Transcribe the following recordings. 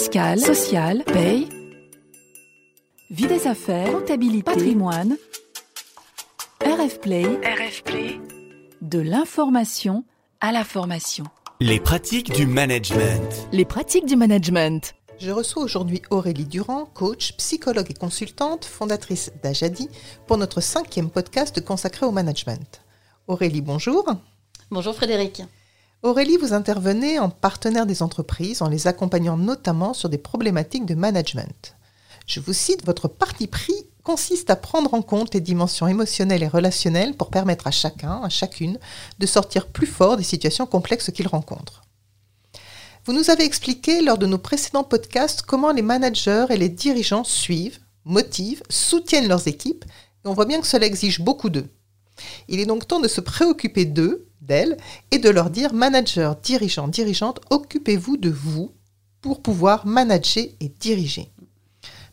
fiscale, sociale, paye, vie des affaires, comptabilité, patrimoine, RF Play, RF Play, de l'information à la formation. Les pratiques du management. Les pratiques du management. Je reçois aujourd'hui Aurélie Durand, coach, psychologue et consultante, fondatrice d'Ajadi, pour notre cinquième podcast consacré au management. Aurélie, bonjour. Bonjour Frédéric. Aurélie, vous intervenez en partenaire des entreprises en les accompagnant notamment sur des problématiques de management. Je vous cite, votre parti pris consiste à prendre en compte les dimensions émotionnelles et relationnelles pour permettre à chacun, à chacune, de sortir plus fort des situations complexes qu'il rencontre. Vous nous avez expliqué lors de nos précédents podcasts comment les managers et les dirigeants suivent, motivent, soutiennent leurs équipes, et on voit bien que cela exige beaucoup d'eux. Il est donc temps de se préoccuper d'eux d'elles et de leur dire manager, dirigeant, dirigeante, occupez-vous de vous pour pouvoir manager et diriger.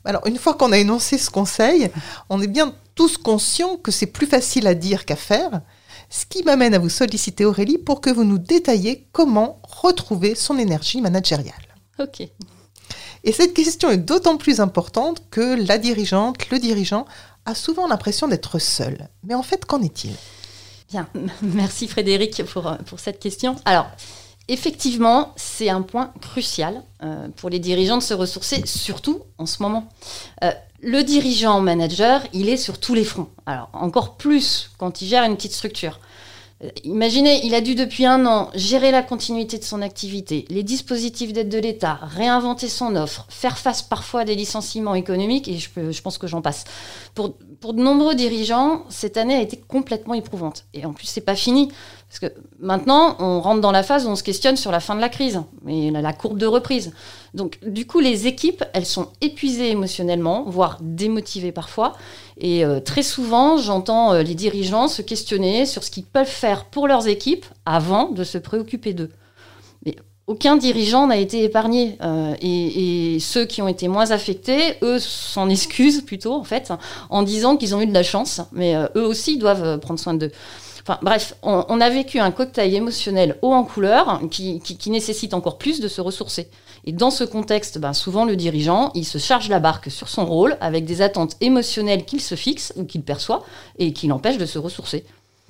Alors, une fois qu'on a énoncé ce conseil, on est bien tous conscients que c'est plus facile à dire qu'à faire, ce qui m'amène à vous solliciter Aurélie pour que vous nous détailliez comment retrouver son énergie managériale. Ok. Et cette question est d'autant plus importante que la dirigeante, le dirigeant, a souvent l'impression d'être seul. Mais en fait, qu'en est-il? Bien, merci Frédéric pour, pour cette question. Alors, effectivement, c'est un point crucial euh, pour les dirigeants de se ressourcer, surtout en ce moment. Euh, le dirigeant manager, il est sur tous les fronts. Alors, encore plus quand il gère une petite structure. Euh, imaginez, il a dû depuis un an gérer la continuité de son activité, les dispositifs d'aide de l'État, réinventer son offre, faire face parfois à des licenciements économiques, et je, pense que j'en passe. Pour de nombreux dirigeants, cette année a été complètement éprouvante. Et en plus, c'est pas fini. Parce que maintenant, on rentre dans la phase où on se questionne sur la fin de la crise, et la, courbe de reprise. Donc, du coup, les équipes, elles sont épuisées émotionnellement, voire démotivées parfois. Et euh, très souvent, j'entends euh, les dirigeants se questionner sur ce qu'ils peuvent faire pour leurs équipes avant de se préoccuper d'eux. Aucun dirigeant n'a été épargné. Euh, et, et, ceux qui ont été moins affectés, eux, s'en excusent plutôt, en fait, en disant qu'ils ont eu de la chance. Mais eux aussi doivent prendre soin d'eux bref, on, a vécu un cocktail émotionnel haut en couleur qui, nécessite encore plus de se ressourcer. Et dans ce contexte, ben, souvent le dirigeant, il se charge la barque sur son rôle avec des attentes émotionnelles qu'il se fixe ou qu'il perçoit et qui l'empêchent de se ressourcer.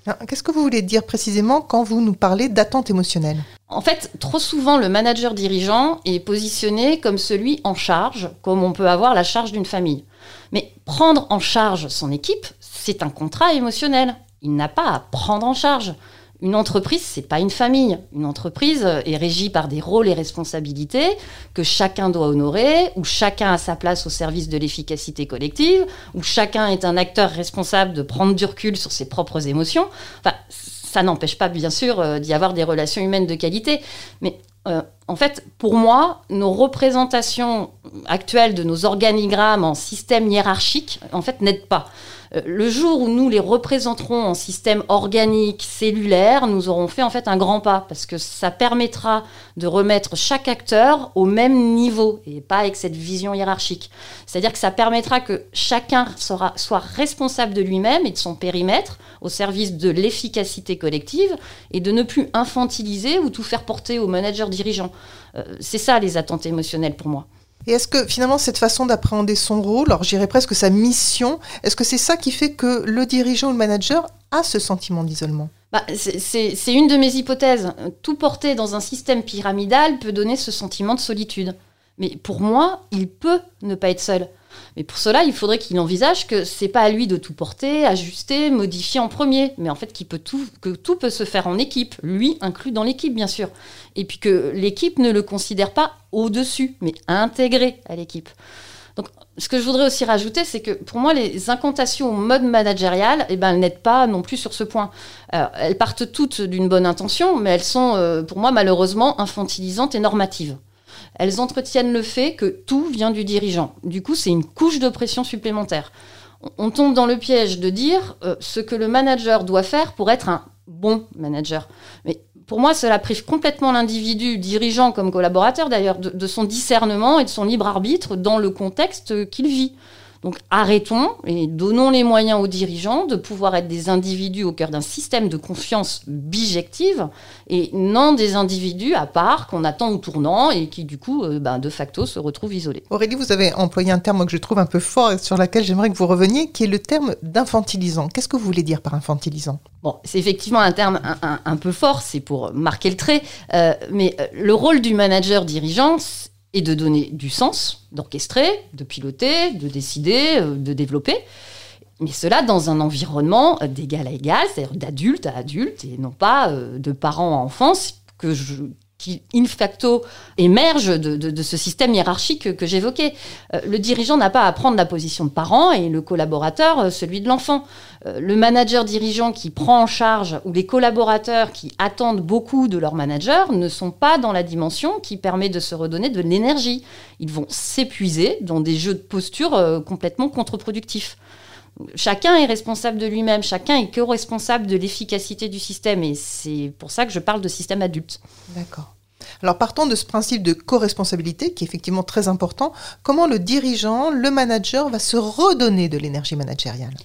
Ah, qu'est-ce que vous voulez dire précisément quand vous nous parlez d'attente émotionnelle? En fait, trop souvent, le manager dirigeant est positionné comme celui en charge, comme on peut avoir la charge d'une famille. Mais prendre en charge son équipe, c'est un contrat émotionnel il n'a pas à prendre en charge. Une entreprise, c'est pas une famille. Une entreprise est régie par des rôles et responsabilités que chacun doit honorer, où chacun a sa place au service de l'efficacité collective, où chacun est un acteur responsable de prendre du recul sur ses propres émotions. Enfin, ça n'empêche pas, bien sûr, euh, d'y avoir des relations humaines de qualité. Mais euh, en fait, pour moi, nos représentations actuelles de nos organigrammes en système hiérarchique, en fait, n'aident pas. Euh, le jour où nous les représenterons en système organique, cellulaire, nous aurons fait en fait un grand pas parce que ça permettra de remettre chaque acteur au même niveau et pas avec cette vision hiérarchique. C'est-à-dire que ça permettra que chacun sera, soit responsable de lui-même et de son périmètre au service de l'efficacité collective et de ne plus infantiliser ou tout faire porter au manager dirigeant. Euh, c'est ça les attentes émotionnelles pour moi. Et est-ce que finalement cette façon d'appréhender son rôle, alors j'irais presque sa mission, est-ce que c'est ça qui fait que le dirigeant ou le manager a ce sentiment d'isolement? Bah, c'est une de mes hypothèses. Tout porter dans un système pyramidal peut donner ce sentiment de solitude. Mais pour moi, il peut ne pas être seul. Mais pour cela, il faudrait qu'il envisage que c'est pas à lui de tout porter, ajuster, modifier en premier, mais en fait que tout peut se faire en équipe, lui inclus dans l'équipe bien sûr, et puis que l'équipe ne le considère pas au-dessus, mais intégré à l'équipe. Donc, ce que je voudrais aussi rajouter, c'est que pour moi, les incantations au mode managérial, eh ben, elles n'aident pas non plus sur ce point. elles partent toutes d'une bonne intention, mais elles sont, euh, pour moi, malheureusement infantilisantes et normatives elles entretiennent le fait que tout vient du dirigeant. Du coup, c'est une couche de pression supplémentaire. On tombe dans le piège de dire euh, ce que le manager doit faire pour être un bon manager. Mais pour moi, cela prive complètement l'individu, dirigeant comme collaborateur d'ailleurs, de, son discernement et de son libre arbitre dans le contexte qu'il vit. Donc arrêtons et donnons les moyens aux dirigeants de pouvoir être des individus au cœur d'un système de confiance bijective et non des individus à part qu'on attend au tournant et qui du coup, euh, ben, de facto, se retrouvent isolés. Aurélie, vous avez employé un terme que je trouve un peu fort et sur lequel j'aimerais que vous reveniez, qui est le terme d'infantilisant. Qu'est-ce que vous voulez dire par infantilisant? Bon, c'est effectivement un terme un, peu fort, c'est pour marquer le trait, euh, mais euh, le rôle du manager dirigeant, et de donner du sens, d'orchestrer, de piloter, de décider, euh, de développer. Mais cela dans un environnement d'égal à égal, c'est-à-dire d'adulte à adulte, et non pas euh, de parents à enfants, que je, qui, in facto, émerge de, ce système hiérarchique que, j'évoquais. Euh, le dirigeant n'a pas à prendre la position de parent et le collaborateur euh, celui de l'enfant. Euh, le manager dirigeant qui prend en charge ou les collaborateurs qui attendent beaucoup de leur manager ne sont pas dans la dimension qui permet de se redonner de l'énergie. Ils vont s'épuiser dans des jeux de posture complètement contre-productifs. Chacun est responsable de lui-même, chacun est co-responsable de l'efficacité du système et c'est pour ça que je parle de système adulte. D'accord. Alors partons de ce principe de co-responsabilité qui est effectivement très important. Comment le dirigeant, le manager va se redonner de l'énergie managériale?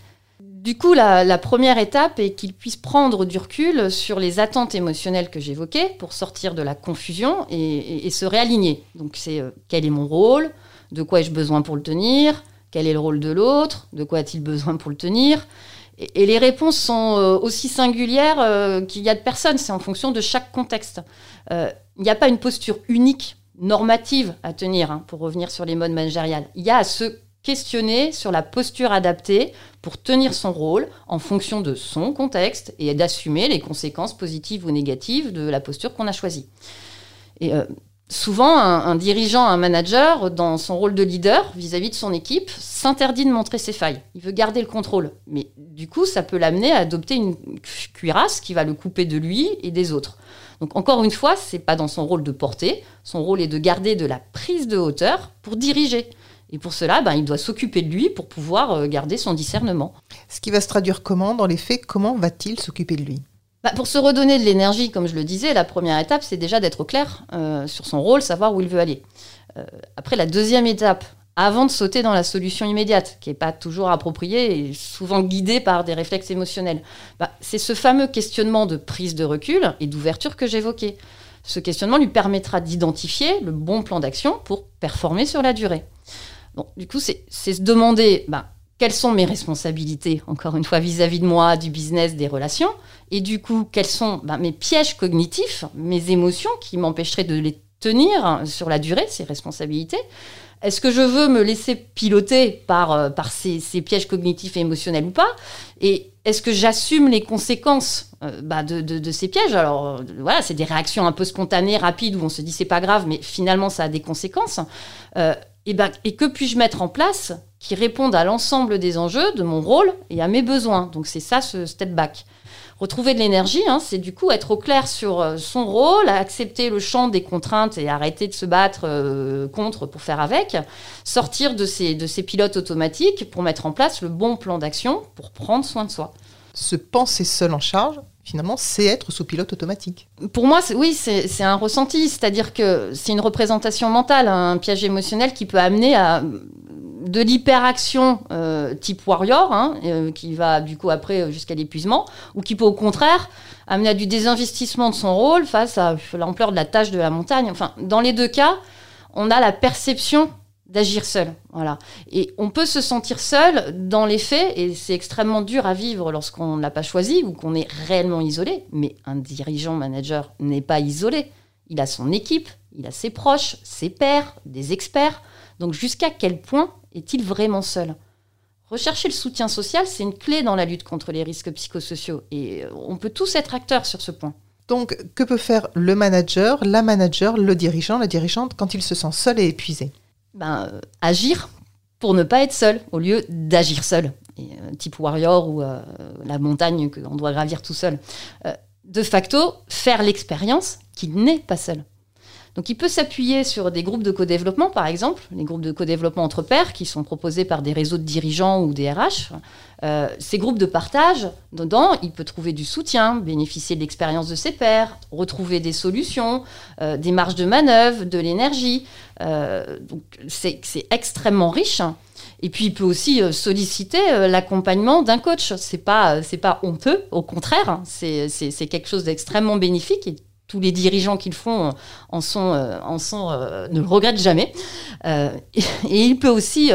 Du coup, la, première étape est qu'il puisse prendre du recul sur les attentes émotionnelles que j'évoquais pour sortir de la confusion et, se réaligner. Donc, c'est euh, quel est mon rôle, de quoi ai-je besoin pour le tenir, quel est le rôle de l'autre De quoi a-t-il besoin pour le tenir et, les réponses sont euh, aussi singulières euh, qu'il y a de personnes. C'est en fonction de chaque contexte. Euh, il n'y a pas une posture unique, normative à tenir, hein, pour revenir sur les modes managériales. Il y a à se questionner sur la posture adaptée pour tenir son rôle en fonction de son contexte et d'assumer les conséquences positives ou négatives de la posture qu'on a choisie. Souvent, un, dirigeant, un manager, dans son rôle de leader vis-à-vis de son équipe, s'interdit de montrer ses failles. Il veut garder le contrôle. Mais du coup, ça peut l'amener à adopter une cuirasse qui va le couper de lui et des autres. Donc encore une fois, c'est pas dans son rôle de porter. Son rôle est de garder de la prise de hauteur pour diriger. Et pour cela, ben, il doit s'occuper de lui pour pouvoir euh, garder son discernement. Ce qui va se traduire comment dans les faits? Comment va-t-il s'occuper de lui? Bah, pour se redonner de l'énergie, comme je le disais, la première étape, c'est déjà d'être au clair euh, sur son rôle, savoir où il veut aller. Euh, après, la deuxième étape, avant de sauter dans la solution immédiate, qui n'est pas toujours appropriée et souvent guidée par des réflexes émotionnels, bah, c'est ce fameux questionnement de prise de recul et d'ouverture que j'évoquais. Ce questionnement lui permettra d'identifier le bon plan d'action pour performer sur la durée. Donc, du coup, c'est se demander bah, quelles sont mes responsabilités, encore une fois, vis-à-vis de moi, du business, des relations, et du coup, quels sont ben, mes pièges cognitifs, mes émotions qui m'empêcheraient de les tenir sur la durée, ces responsabilités? Est-ce que je veux me laisser piloter par, euh, ces, pièges cognitifs et émotionnels ou pas? Et est-ce que j'assume les conséquences euh, bah, de, ces pièges? Alors euh, voilà, c'est des réactions un peu spontanées, rapides, où on se dit c'est pas grave, mais finalement ça a des conséquences. ben, et que puis-je mettre en place qui répondent à l'ensemble des enjeux de mon rôle et à mes besoins. Donc c'est ça ce step back. Retrouver de l'énergie, hein, c'est du coup être au clair sur euh, son rôle, accepter le champ des contraintes et arrêter de se battre euh, contre pour faire avec, sortir de ces, de ces pilotes automatiques pour mettre en place le bon plan d'action pour prendre soin de soi. Se penser seul en charge, finalement, c'est être sous pilote automatique. Pour moi, oui, c'est un ressenti, c'est-à-dire que c'est une représentation mentale, un piège émotionnel qui peut amener à de l'hyperaction euh, type warrior, hein, euh, qui va du coup après euh, jusqu'à l'épuisement, ou qui peut au contraire amener à du désinvestissement de son rôle face à l'ampleur de la tâche de la montagne. Enfin, dans les deux cas, on a la perception d'agir seul. Voilà. Et on peut se sentir seul dans les faits, et c'est extrêmement dur à vivre lorsqu'on ne l'a pas choisi ou qu'on est réellement isolé. Mais un dirigeant manager n'est pas isolé. Il a son équipe, il a ses proches, ses pairs, des experts. Donc jusqu'à quel point est-il vraiment seul? Rechercher le soutien social, c'est une clé dans la lutte contre les risques psychosociaux. Et euh, on peut tous être acteurs sur ce point. Donc, que peut faire le manager, la manager, le dirigeant, la dirigeante quand il se sent seul et épuisé? Ben, euh, Agir pour ne pas être seul, au lieu d'agir seul. Et, euh, type warrior ou la montagne qu'on doit gravir tout seul. De facto, faire l'expérience qu'il n'est pas seul. Donc il peut s'appuyer sur des groupes de co-développement, par exemple, les groupes de co-développement entre pairs qui sont proposés par des réseaux de dirigeants ou des RH. Euh, ces groupes de partage, dedans, il peut trouver du soutien, bénéficier de l'expérience de ses pairs, retrouver des solutions, euh, des marges de manœuvre, de l'énergie. Euh, donc c'est extrêmement riche. Et puis il peut aussi solliciter l'accompagnement d'un coach. C'est pas c'est pas honteux, au contraire, c'est quelque chose d'extrêmement bénéfique et tous les dirigeants qui le font en sont, en sont ne le regrettent jamais. et, il peut aussi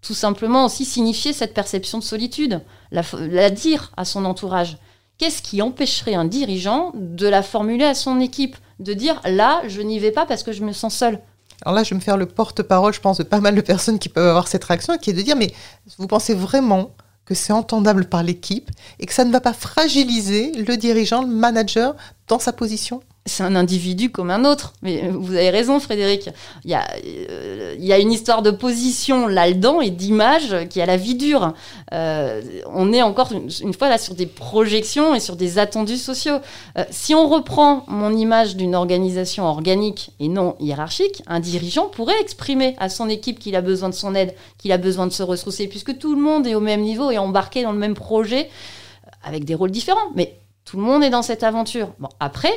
tout simplement aussi signifier cette perception de solitude, la, dire à son entourage. Qu'est-ce qui empêcherait un dirigeant de la formuler à son équipe, de dire là, je n'y vais pas parce que je me sens seul alors là, je vais me faire le porte-parole, je pense, de pas mal de personnes qui peuvent avoir cette réaction, qui est de dire, mais vous pensez vraiment que c'est entendable par l'équipe et que ça ne va pas fragiliser le dirigeant, le manager dans sa position? C'est un individu comme un autre. Mais vous avez raison, Frédéric. Il y a, euh, il y a une histoire de position là-dedans et d'image qui a la vie dure. Euh, on est encore une, fois là sur des projections et sur des attendus sociaux. Euh, si on reprend mon image d'une organisation organique et non hiérarchique, un dirigeant pourrait exprimer à son équipe qu'il a besoin de son aide, qu'il a besoin de se ressourcer, puisque tout le monde est au même niveau et embarqué dans le même projet avec des rôles différents. Mais tout le monde est dans cette aventure. Bon, après,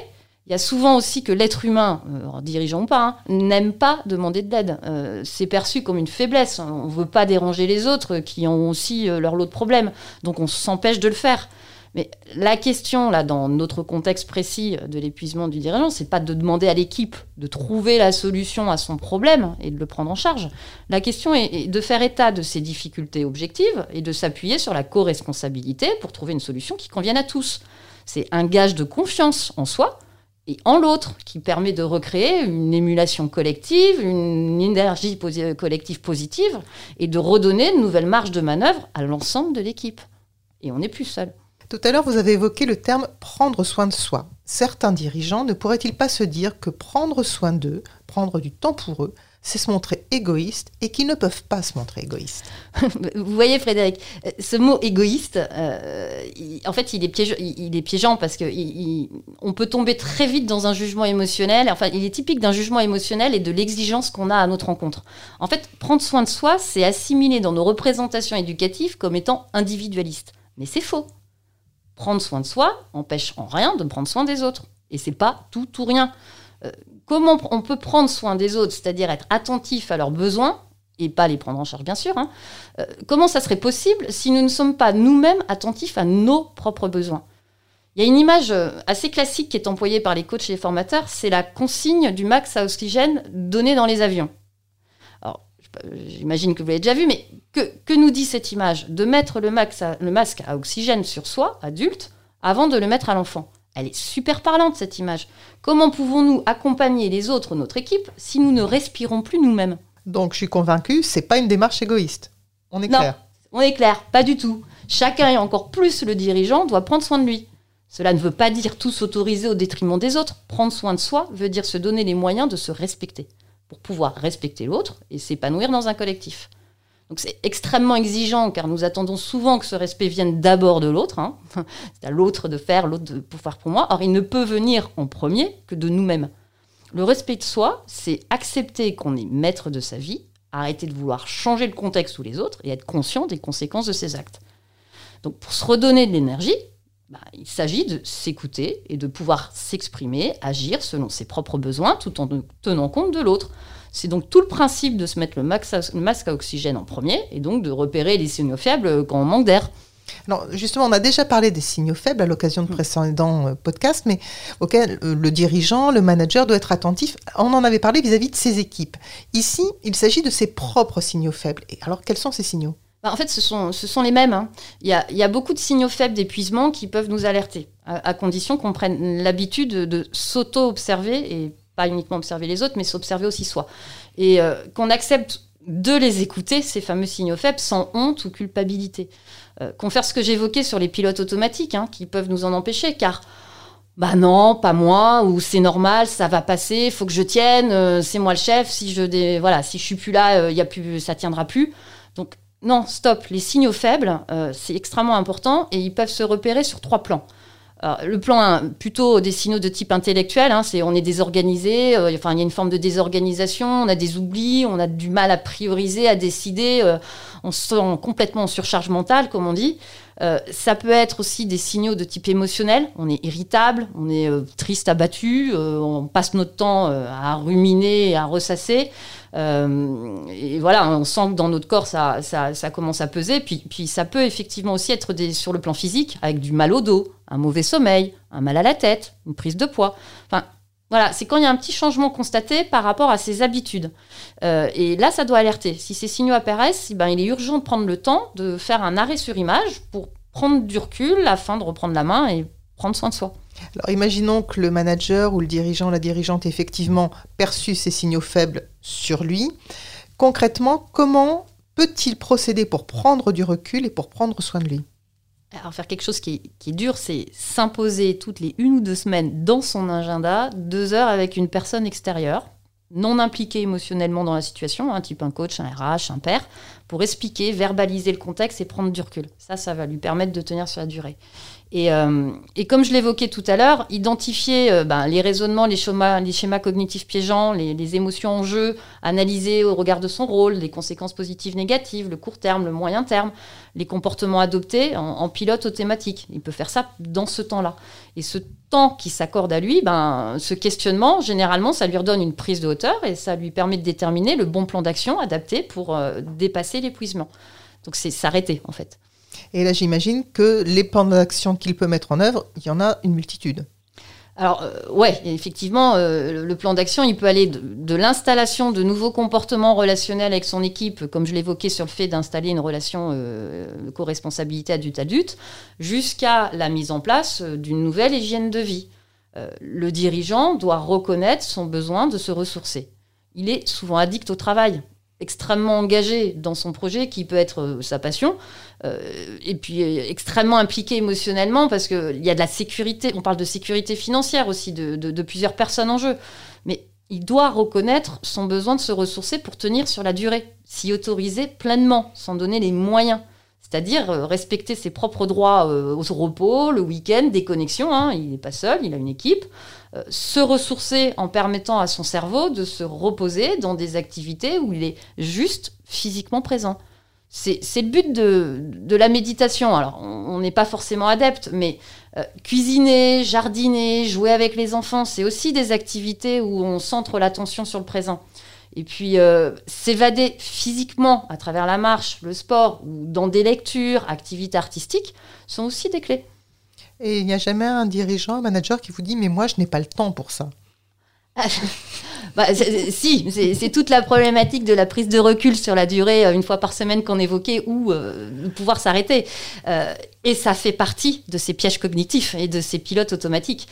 il y a souvent aussi que l'être humain, euh, dirigeant ou pas, hein, n'aime pas demander de l'aide. Euh, c'est perçu comme une faiblesse. On ne veut pas déranger les autres qui ont aussi euh, leur lot de problèmes. Donc on s'empêche de le faire. Mais la question, là, dans notre contexte précis de l'épuisement du dirigeant, c'est pas de demander à l'équipe de trouver la solution à son problème et de le prendre en charge. La question est de faire état de ses difficultés objectives et de s'appuyer sur la co-responsabilité pour trouver une solution qui convienne à tous. C'est un gage de confiance en soi, et en l'autre, qui permet de recréer une émulation collective, une énergie collective positive, et de redonner de nouvelles marges de manœuvre à l'ensemble de l'équipe. Et on n'est plus seul. Tout à l'heure, vous avez évoqué le terme prendre soin de soi. Certains dirigeants ne pourraient-ils pas se dire que prendre soin d'eux, prendre du temps pour eux, c'est se montrer égoïste et qui ne peuvent pas se montrer égoïstes. Vous voyez, Frédéric, euh, ce mot égoïste, euh, en fait, il est, piégeant, il, est piégeant parce qu'on peut tomber très vite dans un jugement émotionnel. Enfin, il est typique d'un jugement émotionnel et de l'exigence qu'on a à notre rencontre. En fait, prendre soin de soi, c'est assimilé dans nos représentations éducatives comme étant individualiste. Mais c'est faux. Prendre soin de soi empêche en rien de prendre soin des autres. Et c'est pas tout ou rien. Euh, comment on peut prendre soin des autres, c'est-à-dire être attentif à leurs besoins, et pas les prendre en charge bien sûr, hein, euh, comment ça serait possible si nous ne sommes pas nous-mêmes attentifs à nos propres besoins? Il y a une image euh, assez classique qui est employée par les coachs et les formateurs, c'est la consigne du max à oxygène donné dans les avions. Alors, j'imagine que vous l'avez déjà vu, mais que, nous dit cette image? De mettre le masque à oxygène sur soi, adulte, avant de le mettre à l'enfant. Elle est super parlante, cette image. Comment pouvons-nous accompagner les autres, notre équipe, si nous ne respirons plus nous-mêmes? Donc, je suis convaincue, c'est pas une démarche égoïste. On est non, clair. On est clair, pas du tout. Chacun, et encore plus le dirigeant, doit prendre soin de lui. Cela ne veut pas dire tout s'autoriser au détriment des autres. Prendre soin de soi veut dire se donner les moyens de se respecter, pour pouvoir respecter l'autre et s'épanouir dans un collectif. Donc c'est extrêmement exigeant car nous attendons souvent que ce respect vienne d'abord de l'autre. Hein. C'est à l'autre de faire, l'autre de pouvoir pour moi. Or, il ne peut venir en premier que de nous-mêmes. Le respect de soi, c'est accepter qu'on est maître de sa vie, arrêter de vouloir changer le contexte ou les autres et être conscient des conséquences de ses actes. Donc pour se redonner de l'énergie, bah, il s'agit de s'écouter et de pouvoir s'exprimer, agir selon ses propres besoins tout en tenant compte de l'autre. C'est donc tout le principe de se mettre le, masque à oxygène en premier et donc de repérer les signaux faibles quand on manque d'air. Alors justement, on a déjà parlé des signaux faibles à l'occasion de mm. précédents euh, podcasts, mais auxquels euh, le dirigeant, le manager doit être attentif. On en avait parlé vis-à-vis de ses équipes. Ici, il s'agit de ses propres signaux faibles. Et alors, quels sont ces signaux? Bah, en fait, ce sont, les mêmes. Hein. Il, y a, beaucoup de signaux faibles d'épuisement qui peuvent nous alerter, à, condition qu'on prenne l'habitude de s'auto-observer et pas uniquement observer les autres, mais s'observer aussi soi. Et euh, qu'on accepte de les écouter, ces fameux signaux faibles, sans honte ou culpabilité. Euh, qu'on fasse ce que j'évoquais sur les pilotes automatiques, hein, qui peuvent nous en empêcher, car bah non, pas moi, ou c'est normal, ça va passer, faut que je tienne, euh, c'est moi le chef, si je voilà, si je suis plus là, y a plus, ça tiendra plus. Donc non, stop, les signaux faibles, c'est extrêmement important et ils peuvent se repérer sur trois plans. le plan, plutôt des signaux de type intellectuel, hein, c'est on est désorganisé, euh, enfin il y a une forme de désorganisation, on a des oublis, on a du mal à prioriser, à décider, euh, on se sent complètement en surcharge mentale, comme on dit. Euh, ça peut être aussi des signaux de type émotionnel, on est irritable, on est triste, abattu, on passe notre temps à ruminer, à ressasser. et voilà, on sent que dans notre corps, ça, commence à peser. Puis, ça peut effectivement aussi être sur le plan physique, avec du mal au dos, un mauvais sommeil, un mal à la tête, une prise de poids. Voilà, c'est quand il y a un petit changement constaté par rapport à ses habitudes. Euh, et là, ça doit alerter. Si ces signaux apparaissent, eh ben, il est urgent de prendre le temps de faire un arrêt sur image pour prendre du recul afin de reprendre la main et prendre soin de soi. Alors imaginons que le manager ou le dirigeant, la dirigeante, effectivement perçu ces signaux faibles sur lui. Concrètement, comment peut-il procéder pour prendre du recul et pour prendre soin de lui? Alors faire quelque chose qui est, dur, c'est s'imposer toutes les une ou deux semaines dans son agenda, deux heures avec une personne extérieure, non impliquée émotionnellement dans la situation, un type un coach, un RH, un père, pour expliquer, verbaliser le contexte et prendre du recul. Ça, ça va lui permettre de tenir sur la durée. Euh, et, comme je l'évoquais tout à l'heure, identifier euh, ben, les raisonnements, les schémas, les schémas cognitifs piégeants, les, émotions en jeu, analyser au regard de son rôle, les conséquences positives, négatives, le court terme, le moyen terme, les comportements adoptés en, pilote automatique. Il peut faire ça dans ce temps-là. Et ce temps qui s'accorde à lui, ben, ce questionnement, généralement, ça lui redonne une prise de hauteur et ça lui permet de déterminer le bon plan d'action adapté pour euh, dépasser l'épuisement. Donc c'est s'arrêter en fait. Et là, j'imagine que les plans d'action qu'il peut mettre en œuvre, il y en a une multitude. Alors, euh, ouais, effectivement, euh, le plan d'action, il peut aller de, l'installation de nouveaux comportements relationnels avec son équipe, comme je l'évoquais sur le fait d'installer une relation euh, de co-responsabilité adulte-adulte, jusqu'à la mise en place d'une nouvelle hygiène de vie. le dirigeant doit reconnaître son besoin de se ressourcer. Il est souvent addict au travail extrêmement engagé dans son projet, qui peut être euh, sa passion, euh, et puis euh, extrêmement impliqué émotionnellement, parce qu'il y a de la sécurité, on parle de sécurité financière aussi, de, plusieurs personnes en jeu. Mais il doit reconnaître son besoin de se ressourcer pour tenir sur la durée, s'y autoriser pleinement, sans donner les moyens. C'est-à-dire respecter ses propres droits au repos, le week-end, des connexions. Hein. Il n'est pas seul, il a une équipe. Euh, se ressourcer en permettant à son cerveau de se reposer dans des activités où il est juste physiquement présent. C'est le but de, la méditation. Alors, on n'est pas forcément adepte, mais euh, cuisiner, jardiner, jouer avec les enfants, c'est aussi des activités où on centre l'attention sur le présent. Et puis, euh, s'évader physiquement à travers la marche, le sport ou dans des lectures, activités artistiques, sont aussi des clés. Et il n'y a jamais un dirigeant, un manager qui vous dit Mais moi, je n'ai pas le temps pour ça. Bah, si, c'est toute la problématique de la prise de recul sur la durée, euh, une fois par semaine qu'on évoquait, ou euh, pouvoir s'arrêter. Euh, et ça fait partie de ces pièges cognitifs et de ces pilotes automatiques.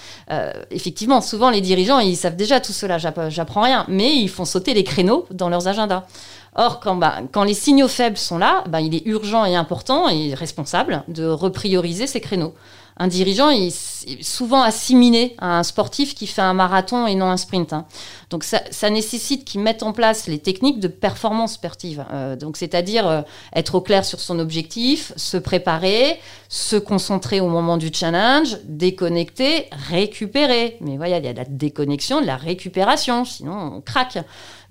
effectivement, souvent les dirigeants, ils savent déjà tout cela, j'apprends rien, mais ils font sauter les créneaux dans leurs agendas. Or, quand, bah, les signaux faibles sont là, bah, il est urgent et important et responsable de reprioriser ces créneaux un dirigeant est souvent assimilé à un sportif qui fait un marathon et non un sprint. Hein. Donc ça, nécessite qu'il mette en place les techniques de performance sportive. Euh, donc c'est-à-dire euh, être au clair sur son objectif, se préparer, se concentrer au moment du challenge, déconnecter, récupérer. Mais voilà, il y a de la déconnexion, de la récupération, sinon on craque.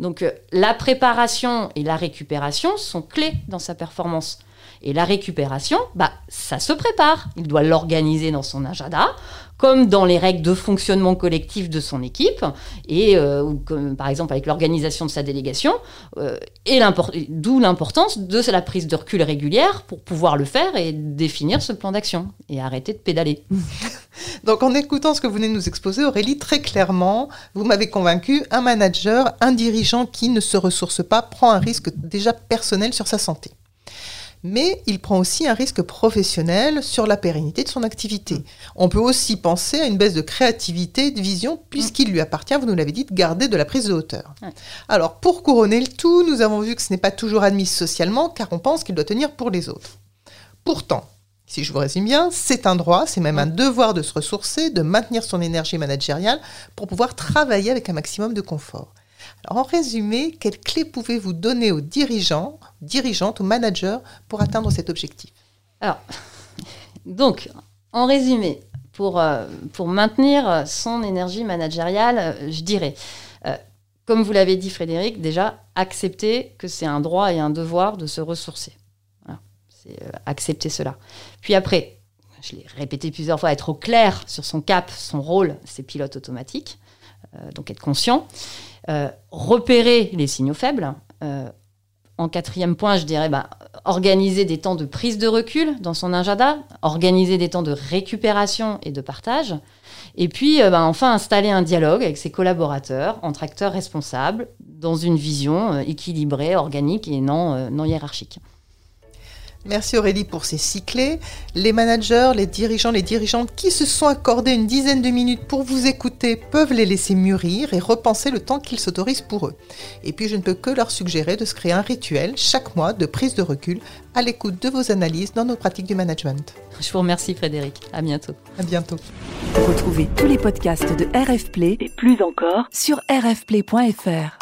Donc euh, la préparation et la récupération sont clés dans sa performance. Et la récupération, bah, ça se prépare. Il doit l'organiser dans son agenda, comme dans les règles de fonctionnement collectif de son équipe, et euh, par exemple avec l'organisation de sa délégation, euh, et d'où l'importance de la prise de recul régulière pour pouvoir le faire et définir ce plan d'action, et arrêter de pédaler. Donc en écoutant ce que vous venez de nous exposer, Aurélie, très clairement, vous m'avez convaincu, un manager, un dirigeant qui ne se ressource pas prend un risque déjà personnel sur sa santé mais il prend aussi un risque professionnel sur la pérennité de son activité. Mm. On peut aussi penser à une baisse de créativité, de vision, puisqu'il lui appartient, vous nous l'avez dit, de garder de la prise de hauteur. Alors, pour couronner le tout, nous avons vu que ce n'est pas toujours admis socialement, car on pense qu'il doit tenir pour les autres. Pourtant, si je vous résume bien, c'est un droit, c'est même un devoir de se ressourcer, de maintenir son énergie managériale pour pouvoir travailler avec un maximum de confort. En résumé, quelles clés pouvez-vous donner aux dirigeants, dirigeantes, aux managers pour atteindre cet objectif? Alors, donc, en résumé, pour, pour maintenir son énergie managériale, je dirais comme vous l'avez dit Frédéric, déjà accepter que c'est un droit et un devoir de se ressourcer. C'est accepter cela. Puis après, je l'ai répété plusieurs fois, être au clair sur son cap, son rôle, c'est pilote automatique, donc être conscient. Repérer les signaux faibles, en quatrième point, je dirais bah, organiser des temps de prise de recul dans son agenda, organiser des temps de récupération et de partage, et puis euh, bah, enfin installer un dialogue avec ses collaborateurs entre acteurs responsables dans une vision euh, équilibrée, organique et euh, non hiérarchique. Merci Aurélie pour ces six clés. Les managers, les dirigeants, les dirigeantes qui se sont accordés une dizaine de minutes pour vous écouter peuvent les laisser mûrir et repenser le temps qu'ils s'autorisent pour eux. Et puis je ne peux que leur suggérer de se créer un rituel chaque mois de prise de recul à l'écoute de vos analyses dans nos pratiques du management. Je vous remercie Frédéric. À bientôt. À bientôt. Retrouvez tous les podcasts de RF Play et plus encore sur rfplay.fr.